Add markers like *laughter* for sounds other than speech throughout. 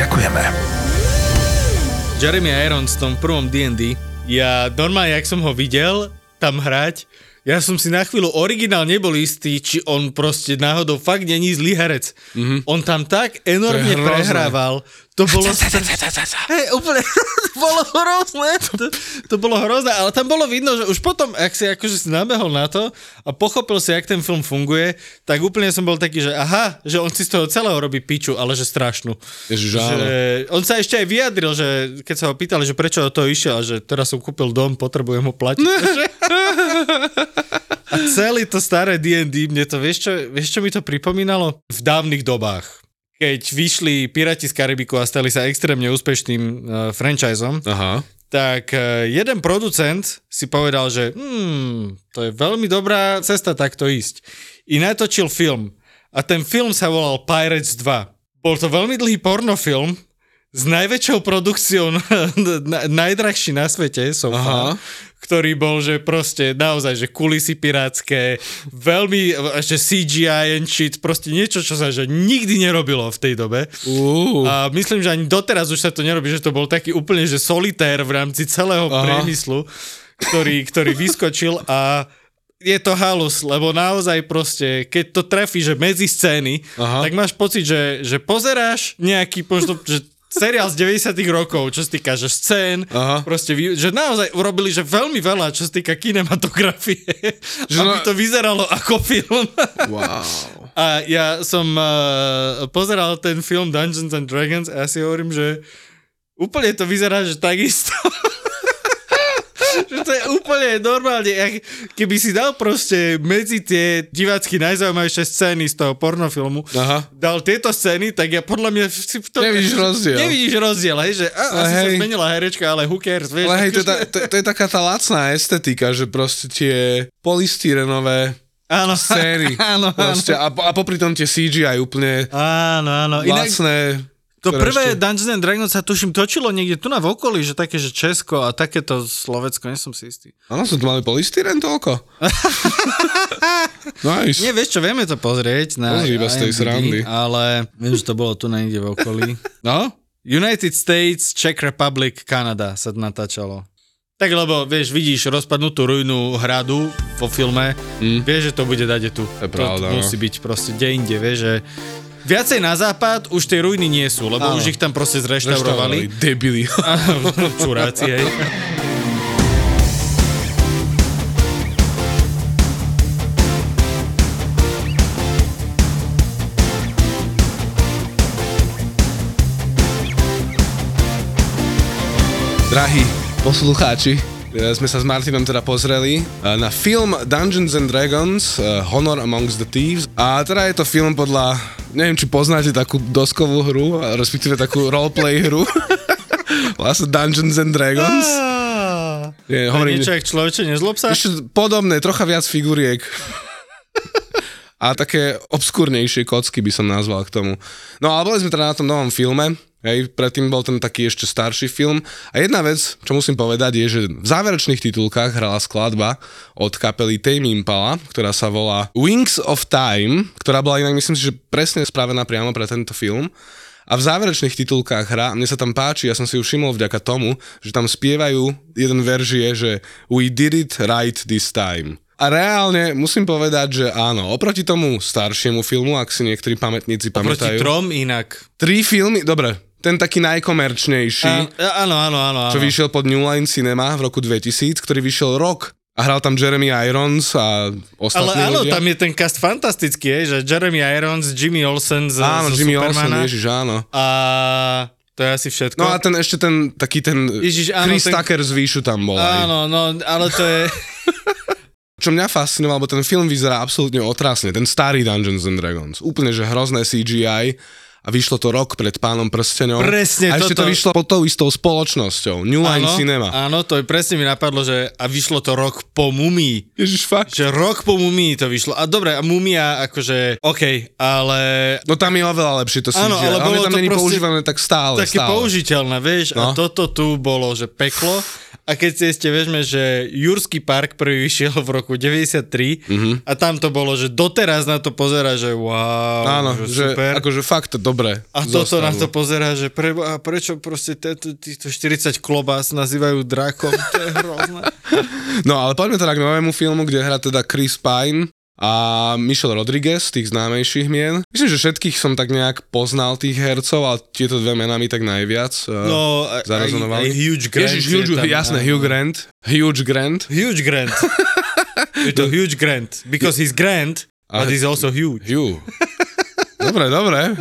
Ďakujeme. Jeremy Irons v tom prvom D&D, ja normálne, jak som ho videl tam hrať, ja som si na chvíľu originál nebol istý, či on proste náhodou fakt není zlý herec. Mm-hmm. On tam tak enormne hrozné. prehrával. To bolo... Hej, úplne, *laughs* to bolo hrozné. To, to bolo hrozné, ale tam bolo vidno, že už potom, ak si akože si nabehol na to a pochopil si, jak ten film funguje, tak úplne som bol taký, že aha, že on si z toho celého robí piču, ale že strašnú. Ježiš. Že on sa ešte aj vyjadril, že keď sa ho pýtali, že prečo toho išiel, a že teraz som kúpil dom, potrebujem ho platiť. *laughs* *laughs* a celý to staré D&D, mne to, vieš čo, vieš čo mi to pripomínalo? V dávnych dobách. Keď vyšli Pirati z Karibiku a stali sa extrémne úspešným uh, franchiseom, Aha. tak uh, jeden producent si povedal, že hmm, to je veľmi dobrá cesta takto ísť. I natočil film. A ten film sa volal Pirates 2. Bol to veľmi dlhý pornofilm s najväčšou produkciou, na, najdrahší na svete, so far, Aha. ktorý bol, že proste naozaj, že kulisy pirátske, veľmi, že CGI and shit, proste niečo, čo sa že nikdy nerobilo v tej dobe. Uh. A myslím, že ani doteraz už sa to nerobí, že to bol taký úplne, že solitér v rámci celého Aha. priemyslu, ktorý, ktorý vyskočil a je to halus, lebo naozaj proste, keď to trafí, že medzi scény, Aha. tak máš pocit, že, že pozeráš nejaký, možno, že seriál z 90 rokov, čo sa týka, že scén, Aha. proste, že naozaj urobili, že veľmi veľa, čo sa týka kinematografie, Že aby no- to vyzeralo ako film. Wow. A ja som uh, pozeral ten film Dungeons and Dragons a ja si hovorím, že úplne to vyzerá, že takisto. *laughs* že to je úplne normálne. Jak, keby si dal proste medzi tie divácky najzaujímavejšie scény z toho pornofilmu, Aha. dal tieto scény, tak ja podľa mňa si v tom... Nevidíš rozdiel. Nevidíš rozdiel, hej, že a, asi sa hej. zmenila herečka, ale who cares, vieš. Ale hej, to, je ta, to, to je taká tá lacná estetika, že proste tie polystyrenové Áno, scény. *laughs* áno, áno. A, a popri tom tie CGI úplne Áno, áno. Inak, lacné. To prvé ešte- Dungeons and Dragons sa tuším točilo niekde tu na v okolí, že také, že Česko a takéto Slovecko, nie som si istý. Áno, sme tu mali polystyren toľko. *laughs* nice. Nie, vieš čo, vieme to pozrieť na Pozri iba z tej srandy. Ale viem, že to bolo tu niekde v okolí. *laughs* No? United States, Czech Republic, Kanada sa natáčalo. Tak lebo, vieš, vidíš rozpadnutú ruinu hradu vo filme, mm. vieš, že to bude dať tu. To je pravda, to no. musí byť proste deinde, vieš, že Viacej na západ už tie ruiny nie sú, lebo Áno. už ich tam proste zreštaurovali. Debili. *laughs* Čuráci, hej. Drahí poslucháči, e, sme sa s Martinom teda pozreli e, na film Dungeons and Dragons e, Honor Amongst the Thieves a teda je to film podľa, neviem či poznáte takú doskovú hru, a respektíve takú roleplay hru *laughs* vlastne Dungeons and Dragons. Nie, je hovorím, niečo, jak človeče, nezlob sa? ešte podobné, trocha viac figuriek. *laughs* A také obskúrnejšie kocky by som nazval k tomu. No ale boli sme teda na tom novom filme, hej, predtým bol ten taký ešte starší film. A jedna vec, čo musím povedať, je, že v záverečných titulkách hrala skladba od kapely Tame Impala, ktorá sa volá Wings of Time, ktorá bola inak myslím si, že presne spravená priamo pre tento film. A v záverečných titulkách hra, mne sa tam páči, ja som si ju všimol vďaka tomu, že tam spievajú, jeden verš je, že We did it right this time. A reálne musím povedať, že áno, oproti tomu staršiemu filmu, ak si niektorí pamätníci Proti pamätajú. trom inak. Tri filmy, dobre, ten taký najkomerčnejší, áno, áno, áno. áno. čo vyšiel pod New Line Cinema v roku 2000, ktorý vyšiel rok a hral tam Jeremy Irons a Ale ostatní áno, ľudia. tam je ten cast fantastický, je, že Jeremy Irons, Jimmy Olsen z, Áno, z Jimmy Olsen, Supermana. ježiš, áno. A to je asi všetko. No a ten ešte ten taký ten Ježiš, áno, Chris ten- Tucker z Výšu tam bol aj. Áno, no, ale to je... *laughs* Čo mňa fascinovalo, lebo ten film vyzerá absolútne otrasne, ten starý Dungeons and Dragons. Úplne, že hrozné CGI a vyšlo to rok pred pánom prstenom. Presne A ešte to toto. vyšlo pod tou istou spoločnosťou. New Line Áno, Cinema. áno, to je presne mi napadlo, že a vyšlo to rok po Mumii. Ježiš, fakt. Že rok po Mumii to vyšlo. A dobre, a Mumia akože, OK, ale No tam je oveľa lepšie to CGI. Áno, ale bolo tam to není používané tak stále. také stále. použiteľné, vieš, No. a toto tu bolo, že peklo. A keď si ešte vezme, že Jurský park prvý vyšiel v roku 93 Mhm. a tam to bolo, že doteraz na to pozera, že wow, Áno, že, že super. akože fakt dobre. A toto zostalo. na to pozera, že pre, a prečo proste tieto- týchto 40 klobás nazývajú drakom, to je hrozné. No ale poďme teda k novému filmu, kde hrá teda Chris Pine a Michelle Rodriguez, tých známejších mien. Myslím, že všetkých som tak nejak poznal tých hercov, ale tieto dve mená mi tak najviac uh, No, aj, aj, zarezonovali. aj Hugh Grant. Ježiš, je Hugh, tam, jasné, áno. Hugh Grant. Hugh Grant. Huge Grant. *laughs* je to huge Grant. Because he's Grant, but A- he's also huge. Hugh. Dobre, dobre.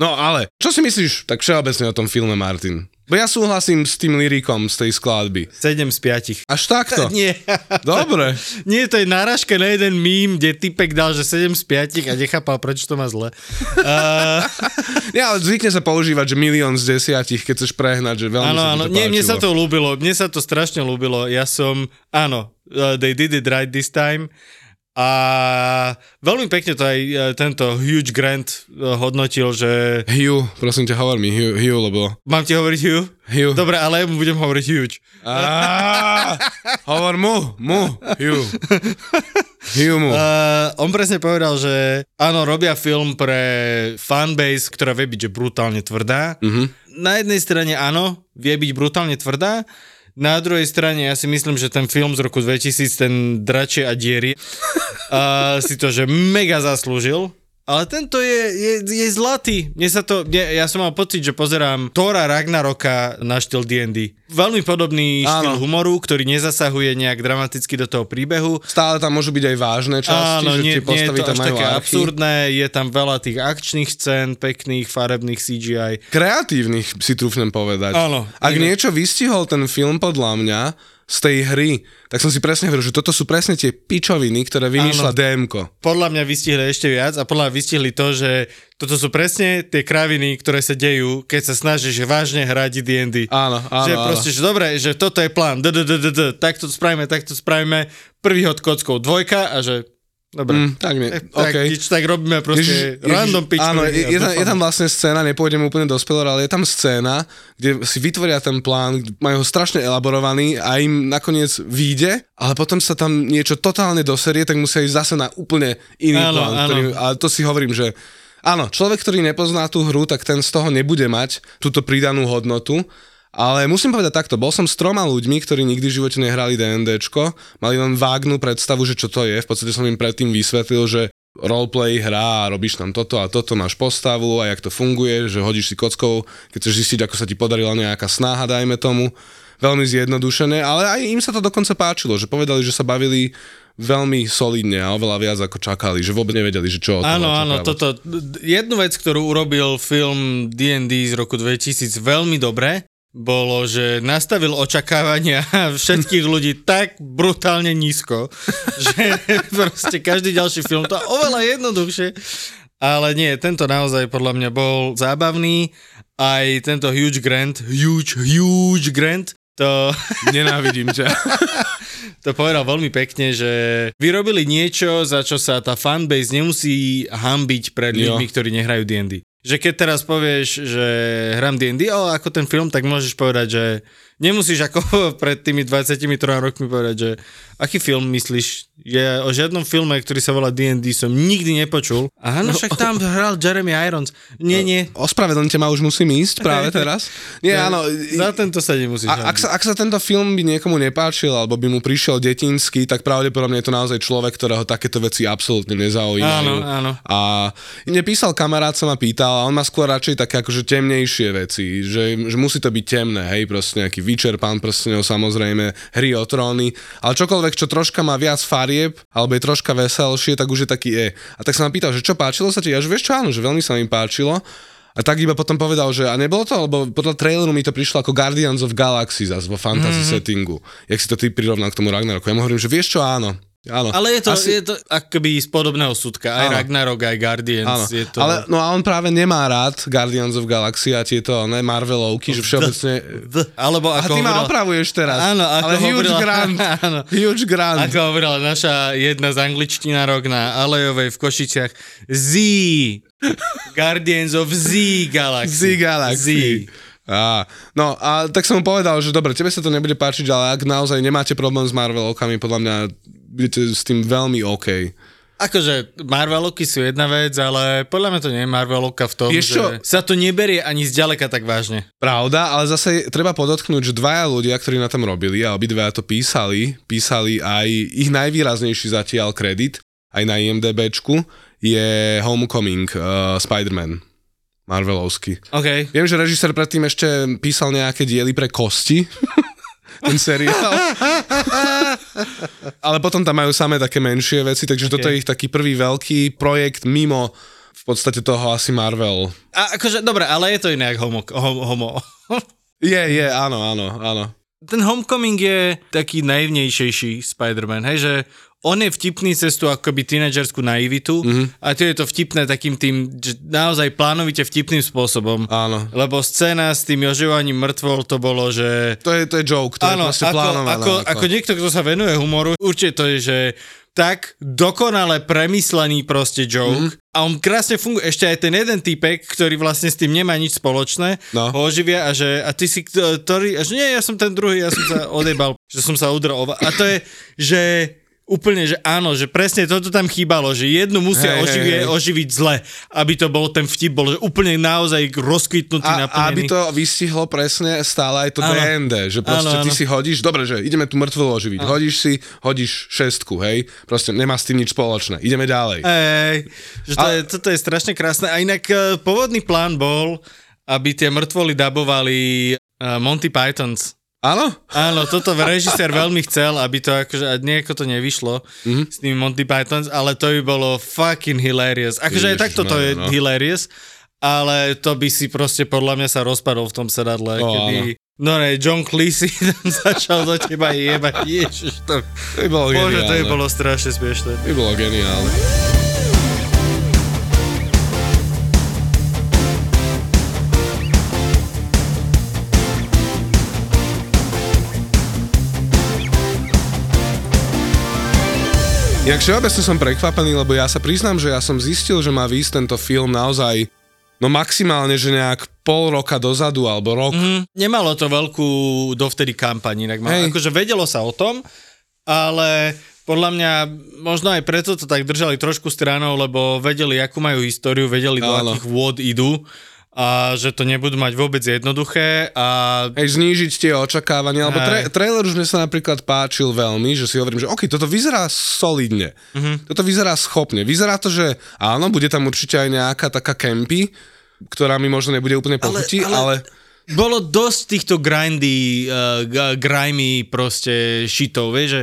No ale, čo si myslíš tak všeobecne o tom filme, Martin? Bo ja súhlasím s tým lyrikom z tej skladby. 7 z 5. Až takto? *laughs* Nie. Dobre. Nie, to je náražka na jeden mím, kde typek dal, že 7 z 5 a nechápal, prečo to má zle. Uh, *laughs* Nie, ale zvykne sa používať, že milión z desiatich, keď chceš prehnať, že veľmi áno, sa áno, nie, mne sa to ľúbilo, mne sa to strašne ľúbilo. Ja som, áno, uh, they did it right this time. A veľmi pekne to aj uh, tento Huge Grant uh, hodnotil, že... Hugh, prosím ťa, hovor mi Hugh, Hugh lebo... Mám ti hovoriť Hugh? Hugh. Dobre, ale ja mu budem hovoriť Huge. Hovor mu, mu, Hugh. Hugh mu. Uh, on presne povedal, že áno, robia film pre fanbase, ktorá vie byť že brutálne tvrdá. Mhm. Na jednej strane áno, vie byť brutálne tvrdá, na druhej strane ja si myslím, že ten film z roku 2000, ten Dračie a diery, uh, si to že mega zaslúžil. Ale tento je, je, je zlatý. Mne sa to, mne, ja som mal pocit, že pozerám Tora Ragnaroka na štýl D&D. Veľmi podobný štýl Áno. humoru, ktorý nezasahuje nejak dramaticky do toho príbehu. Stále tam môžu byť aj vážne časti, Áno, že nie, tie nie je postavy to tam majú také archy. absurdné, je tam veľa tých akčných scén, pekných, farebných CGI. Kreatívnych si trúfnem povedať. Áno. Ak Inak- niečo vystihol ten film podľa mňa z tej hry, tak som si presne hovoril, že toto sú presne tie pičoviny, ktoré vymýšľa. DMko. Podľa mňa vystihli ešte viac a podľa mňa vystihli to, že toto sú presne tie kraviny, ktoré sa dejú, keď sa snažíš vážne hrať D&D. Áno, áno, že áno. proste, že dobre, že toto je plán, takto to spravíme, takto to spravíme, prvý hod kockou dvojka a že dobre. Mm, tak nie, Tak, okay. nič, tak robíme proste random pitch. Áno, je, je, tam, je tam vlastne scéna, nepôjdem úplne do spoiler, ale je tam scéna, kde si vytvoria ten plán, majú ho strašne elaborovaný a im nakoniec vyjde, ale potom sa tam niečo totálne doserie, tak musia ísť zase na úplne iný Áno, plán. áno. Ktorý, a to si hovorím, že áno, človek, ktorý nepozná tú hru, tak ten z toho nebude mať túto pridanú hodnotu, ale musím povedať takto, bol som s troma ľuďmi, ktorí nikdy v živote nehrali D&Dčko, mali len vágnu predstavu, že čo to je, v podstate som im predtým vysvetlil, že roleplay hrá a robíš tam toto a toto, máš postavu a jak to funguje, že hodíš si kockou, keď chceš zistiť, ako sa ti podarila nejaká snaha, dajme tomu, veľmi zjednodušené, ale aj im sa to dokonca páčilo, že povedali, že sa bavili veľmi solidne a oveľa viac ako čakali, že vôbec nevedeli, že čo od Áno, áno, toto, jednu vec, ktorú urobil film D&D z roku 2000 veľmi dobre, bolo, že nastavil očakávania *laughs* všetkých ľudí tak brutálne nízko, *laughs* že proste každý ďalší film to oveľa jednoduchšie. Ale nie, tento naozaj podľa mňa bol zábavný. Aj tento Huge Grant, huge, huge Grant, to, *laughs* Nenávidím ťa. to povedal veľmi pekne, že vyrobili niečo, za čo sa tá fanbase nemusí hambiť pred Jo. ľuďmi, ktorí nehrajú D&D. Že keď teraz povieš, že hrám D&D, o, ako ten film, tak môžeš povedať, že nemusíš ako *laughs* pred tými 23 rokmi povedať, že aký film myslíš? Je o žiadnom filme, ktorý sa volá D&D som nikdy nepočul. Áno, však tam hral Jeremy Irons. Nie, nie. Ospravedlňte ma, už musím ísť práve teraz. Nie, áno. Za tento sa nemusíš A, ak, sa, ak sa tento film by niekomu nepáčil, alebo by mu prišiel detinský, tak pravdepodobne je to naozaj človek, ktorého takéto veci absolútne nezaujímajú. Áno, áno. A mne písal kamarát, sa ma pýtal, a on má skôr radšej také akože temnejšie veci, že, že musí to byť temné, hej, proste nejaký Witcher, pán prstenov, samozrejme, hry o tróny, ale čokoľvek, čo troška má viac farieb, alebo je troška veselšie, tak už je taký e. A tak sa ma pýtal, že čo páčilo sa ti? Ja že vieš čo, áno, že veľmi sa mi páčilo. A tak iba potom povedal, že a nebolo to, lebo podľa traileru mi to prišlo ako Guardians of Galaxy zase vo fantasy mm-hmm. settingu. Jak si to ty prirovnal k tomu Ragnaroku. Ja mu hovorím, že vieš čo, áno. Áno. Ale je to, Asi- je to akoby z podobného súdka. Aj Áno. Ragnarok, aj Guardians. Áno, Je to... ale no a on práve nemá rád Guardians of Galaxy a tieto ne, Marvelovky, že všeobecne... V, alebo A ako ty ma hovorila- opravuješ teraz. Áno, ako ale huge hovorila- grant. *laughs* áno. Huge grant. Ako hovorila naša jedna z angličtinárok na Alejovej v Košičiach. Z. Guardians of Z Galaxy. Z Galaxy. Á, no a tak som mu povedal, že dobre, tebe sa to nebude páčiť, ale ak naozaj nemáte problém s Marvelovkami, podľa mňa budete s tým veľmi OK. Akože Marvelovky sú jedna vec, ale podľa mňa to nie je Marvelovka v tom, Vieš že sa to neberie ani zďaleka tak vážne. Pravda, ale zase treba podotknúť, že dvaja ľudia, ktorí na tom robili a obidvaja to písali, písali aj ich najvýraznejší zatiaľ kredit, aj na IMDBčku, je Homecoming uh, Spider-Man. Marvelovský. OK. Viem, že režisér predtým ešte písal nejaké diely pre kosti. *laughs* ten seriál. *laughs* Ale potom tam majú samé také menšie veci, takže okay. toto je ich taký prvý veľký projekt mimo v podstate toho asi Marvel. A akože, dobre, ale je to homo, homo, homo. Je, je, áno, áno, áno. Ten Homecoming je taký najvnejšejší Spider-Man, hej, že on je vtipný cez tú akoby tínedžerskú naivitu mm-hmm. a to je to vtipné takým tým, že naozaj plánovite vtipným spôsobom. Áno. Lebo scéna s tým oživovaním mŕtvol to bolo, že To je, to je joke, to je proste ako, plánované. ako, ako niekto, kto sa venuje humoru, určite to je, že tak dokonale premyslený proste joke mm. a on krásne funguje. Ešte aj ten jeden typek, ktorý vlastne s tým nemá nič spoločné, No. ho oživia a že a ty si kto- ktorý, a že nie, ja som ten druhý, ja som sa odebal, že som sa udrel. A to je, že úplne, že áno, že presne toto tam chýbalo, že jednu musia hej, oživie, hej. oživiť zle, aby to bol ten vtip, bol že úplne naozaj rozkvitnutý, a, naplnený. aby to vystihlo presne stále aj to Áno. DND, že proste Áno, ty áno. si hodíš, dobre, že ideme tu mŕtvolu oživiť, hodíš si, hodíš šestku, hej, proste nemá s tým nič spoločné, ideme ďalej. Hej, že to A- je, toto je strašne krásne. A inak eh, pôvodný plán bol, aby tie mŕtvoly dabovali eh, Monty Pythons. Áno? Áno, toto režisér veľmi chcel, aby to akože, nejako to nevyšlo Mhm. mm-hmm. s tými Monty Pythons, ale to by bolo fucking hilarious. Akože aj takto to je no. hilarious, ale to by si proste podľa mňa sa rozpadol v tom sedadle, Ó, keby... No ne, John Cleese *laughs* tam začal do teba jebať, ježiš, to... To by bolo Bože, to by geniálne. bolo strašne smiešné. To by bolo geniálne. Jak všeobecne som prekvapený, lebo ja sa priznám, že ja som zistil, že má výjsť tento film naozaj no maximálne, že nejak pol roka dozadu alebo rok. Mm. Nemalo to veľkú dovtedy kampaň, inak mal, akože vedelo sa o tom, ale podľa mňa možno aj preto to tak držali trošku stranou, lebo vedeli, akú majú históriu, vedeli, do Áno. akých vôd idú a že to nebudú mať vôbec jednoduché a Hej, znížiť tie očakávania, lebo tra- trailer už mne sa napríklad páčil veľmi, že si hovorím, že OK, toto vyzerá solidne, mm-hmm. toto vyzerá schopne, vyzerá to, že áno, bude tam určite aj nejaká taká campy, ktorá mi možno nebude úplne pochutí, ale, ale... bolo dosť týchto grindy, uh, grimy proste shitov, vieš, že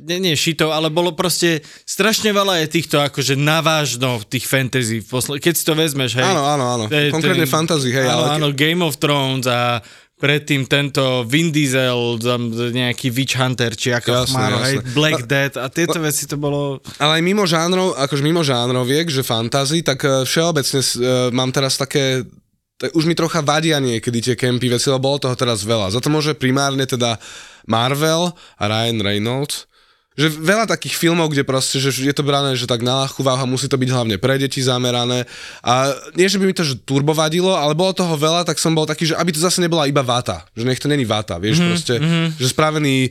nie, nie shitov, ale bolo proste strašne veľa je týchto akože navážno tých fantasy. Posle- keď si to vezmeš, hej. Áno, áno, áno. Konkrétne fantasy, hej, áno, ale áno, Game of Thrones a predtým tento Vin Diesel, nejaký Witch Hunter, či ako má, hej. Black Death a tieto veci to bolo... ale aj mimo žánrov, akože mimo žánroviek, že fantasy, tak eh, všeobecne uh, mám teraz také tak už mi trocha vadia niekedy tie kempy veci, lebo bolo toho teraz veľa. Za to môže primárne teda Marvel a Ryan Reynolds, že veľa takých filmov, kde proste, že je to brané, že tak na ľahkú váhu musí to byť hlavne pre deti zamerané. A nie, že by mi to že turbo vadilo, ale bolo toho veľa, tak som bol taký, že aby to zase nebola iba vata. Že nech to není vata, vieš, mm-hmm, proste, mm-hmm. že spravený e,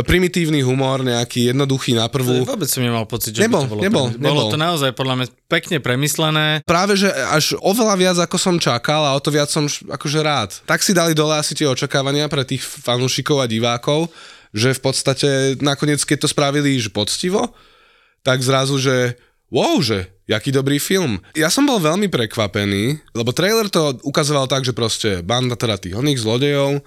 primitívny humor, nejaký jednoduchý na prvú. Vôbec som nemal pocit, že Nebol, by to bolo... nebol, pre- Bolo nebol. to naozaj podľa mňa pekne premyslené. Práve, že až oveľa viac, ako som čakal a o to viac som akože rád. Tak si dali dole asi tie očakávania pre tých fanúšikov a divákov, že v podstate nakoniec, keď to spravili že poctivo, tak zrazu, že wow, že jaký dobrý film. Ja som bol veľmi prekvapený, lebo trailer to ukazoval tak, že proste banda teda tých oných zlodejov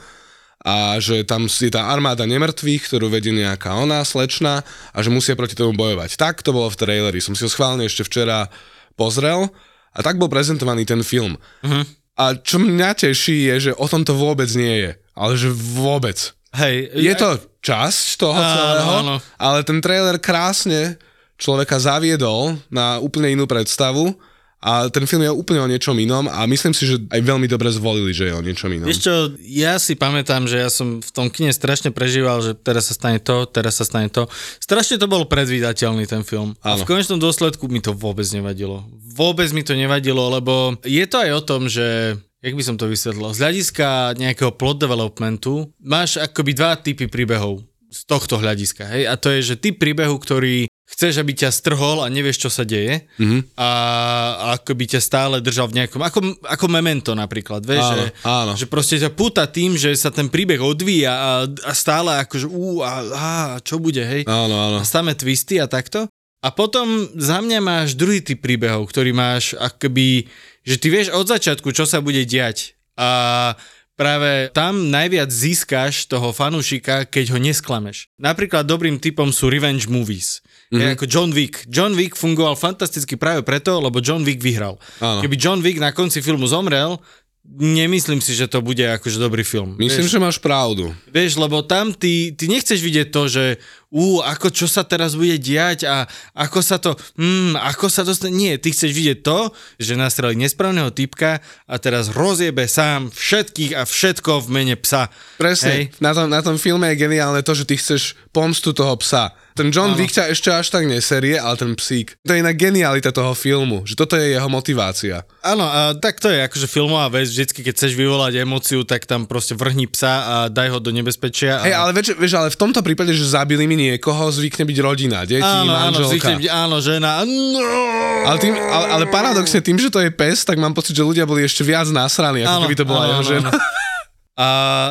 a že tam je tá armáda nemrtvých, ktorú vedie nejaká ona slečna a že musia proti tomu bojovať. Tak to bolo v traileri. Som si ho schválne ešte včera pozrel a tak bol prezentovaný ten film. Uh-huh. A čo mňa teší je, že o tom to vôbec nie je. Ale že vôbec. Hej, Je to časť toho Áno, celého, áno. ale ten trailer krásne človeka zaviedol na úplne inú predstavu a ten film je úplne o niečom inom a myslím si, že aj veľmi dobre zvolili, že je o niečom inom. Vieš čo, ja si pamätám, že ja som v tom kine strašne prežíval, že teraz sa stane to, teraz sa stane to. Strašne to bol predvídateľný ten film. A v Áno. konečnom dôsledku mi to vôbec nevadilo. Vôbec mi to nevadilo, lebo je to aj o tom, že jak by som to vysvetlil, z hľadiska nejakého plot developmentu máš akoby dva typy príbehov z tohto hľadiska. Hej? A to je, že typ príbehu, ktorý chceš, aby ťa strhol a nevieš, čo sa deje Mhm. a, a ako by ťa stále držal v nejakom, ako, ako memento napríklad, vieš, Áno, že, áno. že proste ťa púta tým, že sa ten príbeh odvíja a, a stále akože ú, a, a čo bude, hej. Áno, áno. A samé twisty a takto. A potom za mňa máš druhý typ príbehov, ktorý máš akoby, že ty vieš od začiatku, čo sa bude diať. A práve tam najviac získaš toho fanúšika, keď ho nesklameš. Napríklad dobrým typom sú revenge movies. Mm-hmm. Je ako John Wick. John Wick fungoval fantasticky práve preto, lebo John Wick vyhral. Áno. Keby John Wick na konci filmu zomrel, nemyslím si, že to bude akože dobrý film. Myslím, vieš, že máš pravdu. Vieš, lebo tam ty, ty nechceš vidieť to, že ú, ako čo sa teraz bude diať a ako sa to, hmm, ako sa dostane. Nie, ty chceš vidieť to, že nastreli nesprávneho typka a teraz rozjebe sám všetkých a všetko v mene psa. Presne. Hej. Na tom, na tom filme je geniálne to, že ty chceš pomstu toho psa. Ten John. Wick ťa ešte až tak neserie, ale ten psík. To je iná genialita toho filmu, že toto je jeho motivácia. Áno, a tak to je akože filmová vec, vždycky keď chceš vyvolať emóciu, tak tam proste vrhni psa a daj ho do nebezpečia. A... Hej, ale vieš, vieš, ale v tomto prípade, že zabili mi niekoho, zvykne byť rodina, deti, áno, áno, manželka. zvykne byť, áno, žena. No! ale, tým, ale, ale paradoxne tým, že to je pes, tak mám pocit, že ľudia boli ešte viac nasraní, ako Áno, keby to bola áno, jeho áno, žena. áno. A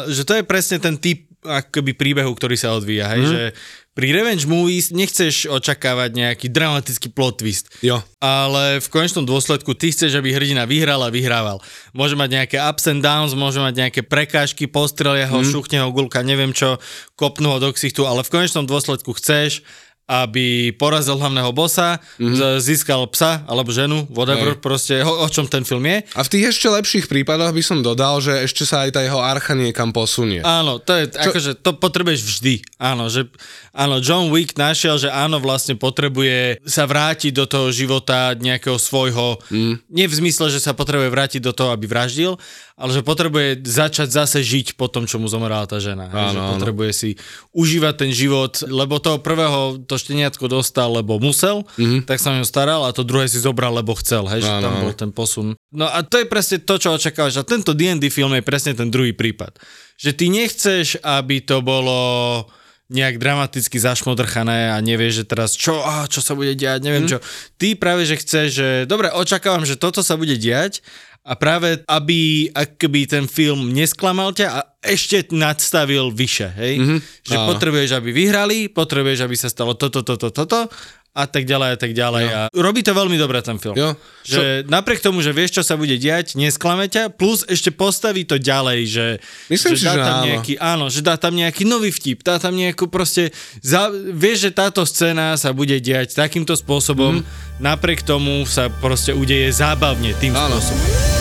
že to je presne ten typ akoby príbehu, ktorý sa odvíja, hej, Mhm. že pri revenge movies nechceš očakávať nejaký dramatický plot twist. Jo. Ale v konečnom dôsledku ty chceš, aby hrdina vyhral a vyhrával. Môže mať nejaké ups and downs, môže mať nejaké prekážky, postrelia ho, mm. šuchne ho gulka, neviem čo, kopnú ho do ksichtu, ale v konečnom dôsledku chceš, aby porazil hlavného bossa, mm. získal psa alebo ženu, whatever. Hej. proste o, o čom ten film je. A v tých ešte lepších prípadoch by som dodal, že ešte sa aj tá jeho archa niekam posunie. Áno, to je, Čo? akože to potrebuješ vždy. Áno, že áno, John Wick našiel, že áno, vlastne potrebuje sa vrátiť do toho života nejakého svojho, mm. nie v zmysle, že sa potrebuje vrátiť do toho, aby vraždil, ale že potrebuje začať zase žiť po tom, čo mu zomrela tá žena. Áno, že áno. potrebuje si užívať ten život, lebo toho prvého to šteniatko dostal, lebo musel, mm-hmm. tak sa o staral a to druhé si zobral, lebo chcel, hej, že tam bol ten posun. No a to je presne to, čo očakávaš. A tento D&D film je presne ten druhý prípad. Že ty nechceš, aby to bolo nejak dramaticky zašmodrchané a nevieš, že teraz čo, a čo sa bude diať, neviem Mhm. čo. Ty práve, že chceš, že dobre, očakávam, že toto sa bude diať a práve, aby akoby ten film nesklamal ťa a ešte nadstavil vyše, hej? Mhm. Že Áno. potrebuješ, aby vyhrali, potrebuješ, aby sa stalo toto, toto, toto a tak ďalej a tak ďalej. A robí to veľmi dobre ten film. Jo. Že napriek tomu, že vieš, čo sa bude diať, nesklame ťa, plus ešte postaví to ďalej, že, Myslím že si, dá že tam áno. nejaký, áno, že dá tam nejaký nový vtip, dá tam nejakú proste, za, vieš, že táto scéna sa bude diať takýmto spôsobom, mm. napriek tomu sa proste udeje zábavne tým. Áno. spôsobom.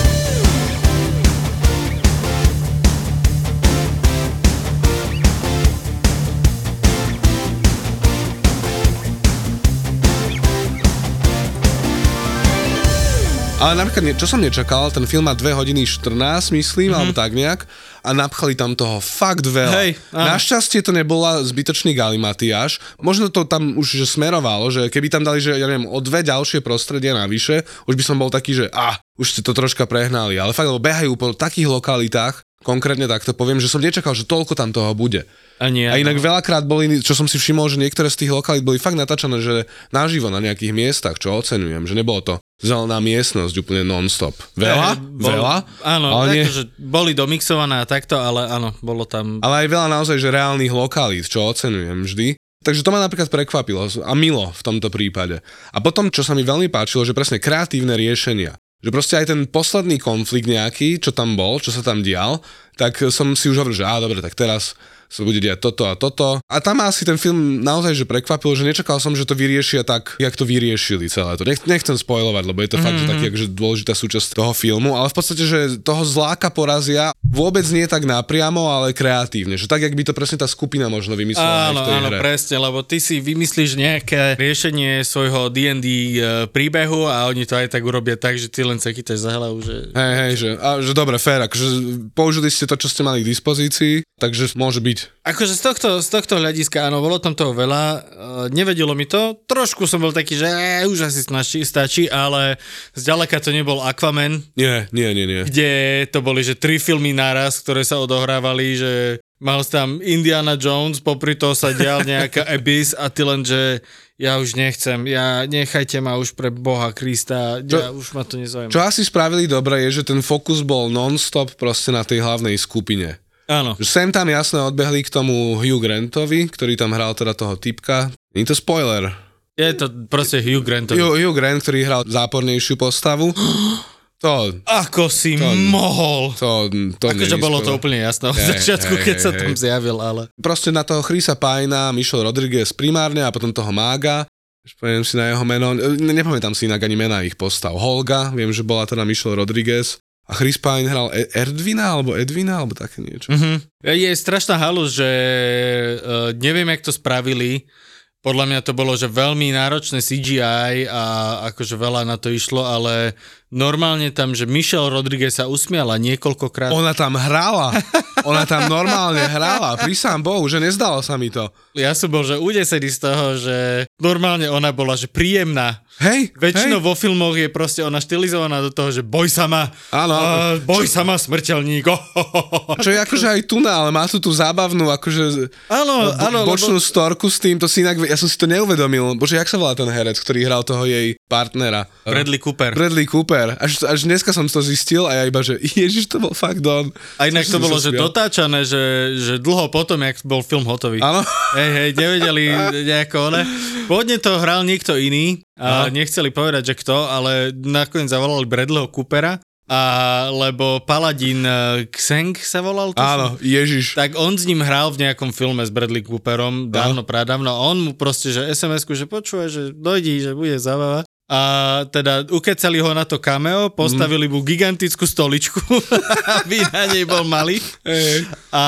Ale napríklad, čo som nečakal, ten film má 2 hodiny 14, myslím, mm-hmm. alebo tak nejak, a napchali tam toho fakt veľa. Hej, áno. Našťastie to nebola zbytočný galimatiáš. Možno to tam už že smerovalo, že keby tam dali, že ja neviem, o dve ďalšie prostredia navyše, už by som bol taký, že a, už ste to troška prehnali. Ale fakt, lebo behajú po takých lokalitách, konkrétne takto poviem, že som nečakal, že toľko tam toho bude. A nie. A inak veľakrát boli, čo som si všimol, že niektoré z tých lokalít boli fakt natáčané, že naživo na nejakých miestach, čo oceňujem, že nebolo to zelená miestnosť úplne non-stop. Veľa? Eh, bol- veľa? Áno, ale, nie, akože boli domixované a takto, ale áno, bolo tam... ale aj veľa naozaj, že reálnych lokalít, čo oceňujem vždy. Takže to ma napríklad prekvapilo a milo v tomto prípade. A potom, čo sa mi veľmi páčilo, že presne kreatívne riešenia. Že proste aj ten posledný konflikt nejaký, čo tam bol, čo sa tam dial, tak som si už hovoril, že á, dobre, tak teraz sa bude diať toto a toto. A tam ma asi ten film naozaj že prekvapil, že nečakal som, že to vyriešia tak, jak to vyriešili celé to. Nech, nechcem spoilovať, lebo je to mm-hmm. fakt, že taký akože dôležitá súčasť toho filmu, ale v podstate, že toho zláka porazia vôbec nie tak napriamo, ale kreatívne. Že tak, jak by to presne tá skupina možno vymyslela Áno, áno, hre. presne, lebo ty si vymyslíš nejaké riešenie svojho D&D e, príbehu a oni to aj tak urobia tak, že ty len sa chytáš za hlavu, že... Hej, hej, že, a, že dobre, fér, akože použili ste to, čo ste mali k dispozícii, takže môže byť. Akože z tohto, z tohto hľadiska, áno, bolo tam toho veľa, e, nevedelo mi to, trošku som bol taký, že e, už asi stačí, stačí, ale zďaleka to nebol Aquaman, Nie, nie, nie, nie. kde to boli, že tri filmy naraz, ktoré sa odohrávali, že mal tam Indiana Jones, popri toho sa dial nejaká *laughs* Abyss a ty len, že ja už nechcem, ja nechajte ma už pre Boha Krista, ja už ma to nezaujíma. Čo asi spravili dobre je, že ten fokus bol non-stop proste na tej hlavnej skupine. Áno. Sem tam jasne odbehli k tomu Hugh Grantovi, ktorý tam hral teda toho typka. Nie je to spoiler. Je to proste Hugh Grant. Hugh, Hugh Grant, ktorý hral zápornejšiu postavu. *gasps* To, Ako si To- mohol? to, to Akože bolo to úplne jasné od začiatku, hej, keď sa hej, tam zjavil, ale... Proste na toho Chrisa Pajna, Michelle Rodriguez primárne a potom toho Mága. Už poviem si na jeho meno, ne, nepamätám si inak ani mená ich postav. Holga, viem, že bola teda Michelle Rodriguez. A Chris Pine hral e- Erdvina alebo Edvina alebo také niečo. Uh-huh. Je strašná halus, že uh, neviem, jak to spravili. Podľa mňa to bolo, že veľmi náročné CGI a akože veľa na to išlo, ale normálne tam, že Michelle Rodriguez sa usmiala niekoľkokrát. Ona tam hrala. Ona tam normálne hrala. Prísam Bohu, že nezdalo sa mi to. Ja som bol, že udesený z toho, že normálne ona bola, že príjemná. Hej, Väčšinou hej. vo filmoch je proste ona štilizovaná do toho, že boj sa ma, Áno. a boj sa ma smrteľník. *laughs* Čo je akože aj tuná, ale má tu tú zábavnú akože Áno, bo- áno, bočnú lebo, storku s tým, to si inak, ja som si to neuvedomil. Bože, jak sa volá ten herec, ktorý hral toho jej partnera? Bradley Cooper. Bradley Cooper. Až, až dneska som to zistil a ja iba, že *laughs* ježiš, to bol fakt on. A inak to bolo, že dotáčané, že, že dlho potom, jak bol film hotový. Áno. Hej, hej, nevedeli nejako one. Pôvodne to hral niekto iný a Aha. nechceli povedať, že kto, ale nakoniec zavolali Bradleyho Coopera, a, lebo Paladin Xeng sa volal. tuším? Áno, Ježiš. Tak on s ním hral v nejakom filme s Bradley Cooperom dávno, pradávno. A on mu proste, že SMS-ku, že počuje, že dojdi, že bude zábava. A teda ukecali ho na to cameo, postavili mu gigantickú stoličku, *laughs* aby na nej bol malý. A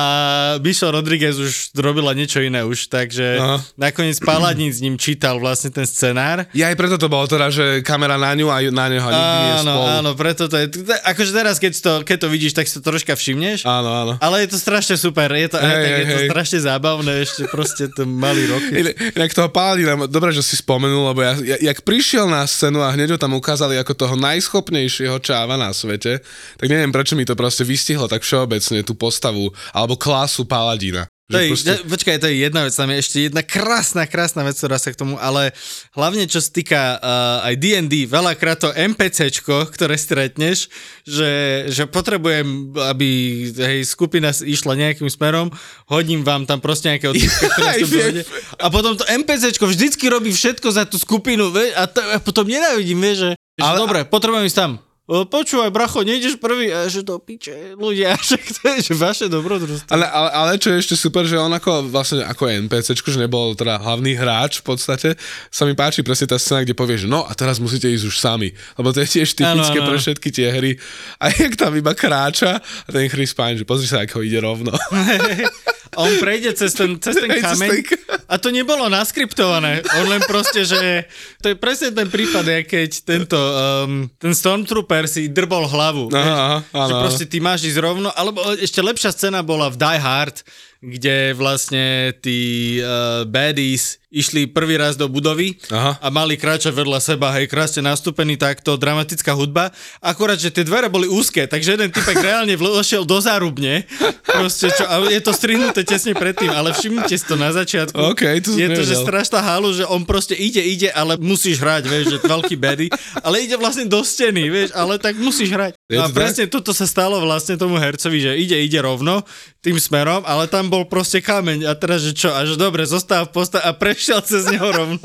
Michelle Rodriguez už robila niečo iné už, takže Aha. nakoniec Paladin s ním čítal vlastne ten scenár. Ja aj preto to bolo teda, že kamera na ňu a na neho nikdy nie Áno, spolu. áno, preto to je, akože teraz keď to, keď to vidíš, tak si to troška všimneš. Áno, áno. Ale je to strašne super, je to, aj Hej, tak, je hej, to hej. strašne zábavné, ešte proste ten malý rok. Inak, inak toho Paladina, dobre, že si spomenul, lebo ja, ja, jak prišiel na scénu a hneď ho tam ukázali ako toho najschopnejšieho čáva na svete, tak neviem, prečo mi to proste vystihlo tak všeobecne tú postavu, alebo klasu Paladina. To Že je, proste. Počkaj, to je jedna vec, tam je ešte jedna krásna, krásna vec, ktorá sa k tomu, ale hlavne čo sa týka uh, aj D&D, veľakrát to NPCčko, ktoré stretneš, že, že potrebujem, aby hej, skupina išla nejakým smerom, hodím vám tam proste nejakého typka, dojde. A potom to NPCčko vždycky robí všetko za tú skupinu, vieš, a, to, a potom nenávidím, vieš, že, že Ale- dobre, potrebujem ísť tam. O, Počúvaj, bracho, nejdeš prvý, a že to piče, ľudia, *laughs* že to je že vaše dobrodružstvo. ale, ale, ale čo je ešte super, že on ako vlastne ako NPCčko, že nebol teda hlavný hráč v podstate, sa mi páči presne tá scéna, kde povie, že no a teraz musíte ísť už sami, lebo to je tiež typické Áno, áno. pre všetky tie hry. A jak tam iba kráča a ten Chris Pine, že pozri sa, ako ide rovno. *laughs* A on prejde cez ten, cez ten kameň a to nebolo naskriptované. On len proste, že to je presne ten prípad, keď tento, um, ten Stormtrooper si drbol hlavu. Aha, aha, že proste ty máš ísť rovno, alebo ešte lepšia scéna bola v Die Hard, kde vlastne tí uh, baddies išli prvý raz do budovy Aha. a mali kráčať vedľa seba, hej, krásne nastúpený takto, dramatická hudba. Akurát, že tie dvere boli úzke, takže jeden typek *laughs* reálne vošiel do zárubne. Proste, čo, a je to strihnuté tesne predtým, ale všimnite si to na začiatku. OK, to je to, že strašná halu, že on proste ide, ide, ale musíš hrať, vieš, že veľký bedy, ale ide vlastne do steny, vieš, ale tak musíš hrať. Je No a to tak? presne toto sa stalo vlastne tomu hercovi, že ide, ide rovno tým smerom, ale tam bol proste kameň a teraz, že čo, až dobre, zostáv posta a prešiel cez neho rovno.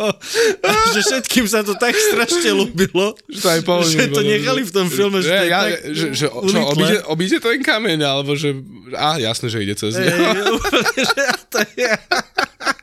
A *laughs* že všetkým sa to tak strašne ľúbilo, Že to aj použiť, že to nechali v tom filme, že to ja, tak že, že čo, obíde, obíde ten kameň, alebo že... Á, jasné, že ide cez neho. úplne, že to je... *laughs*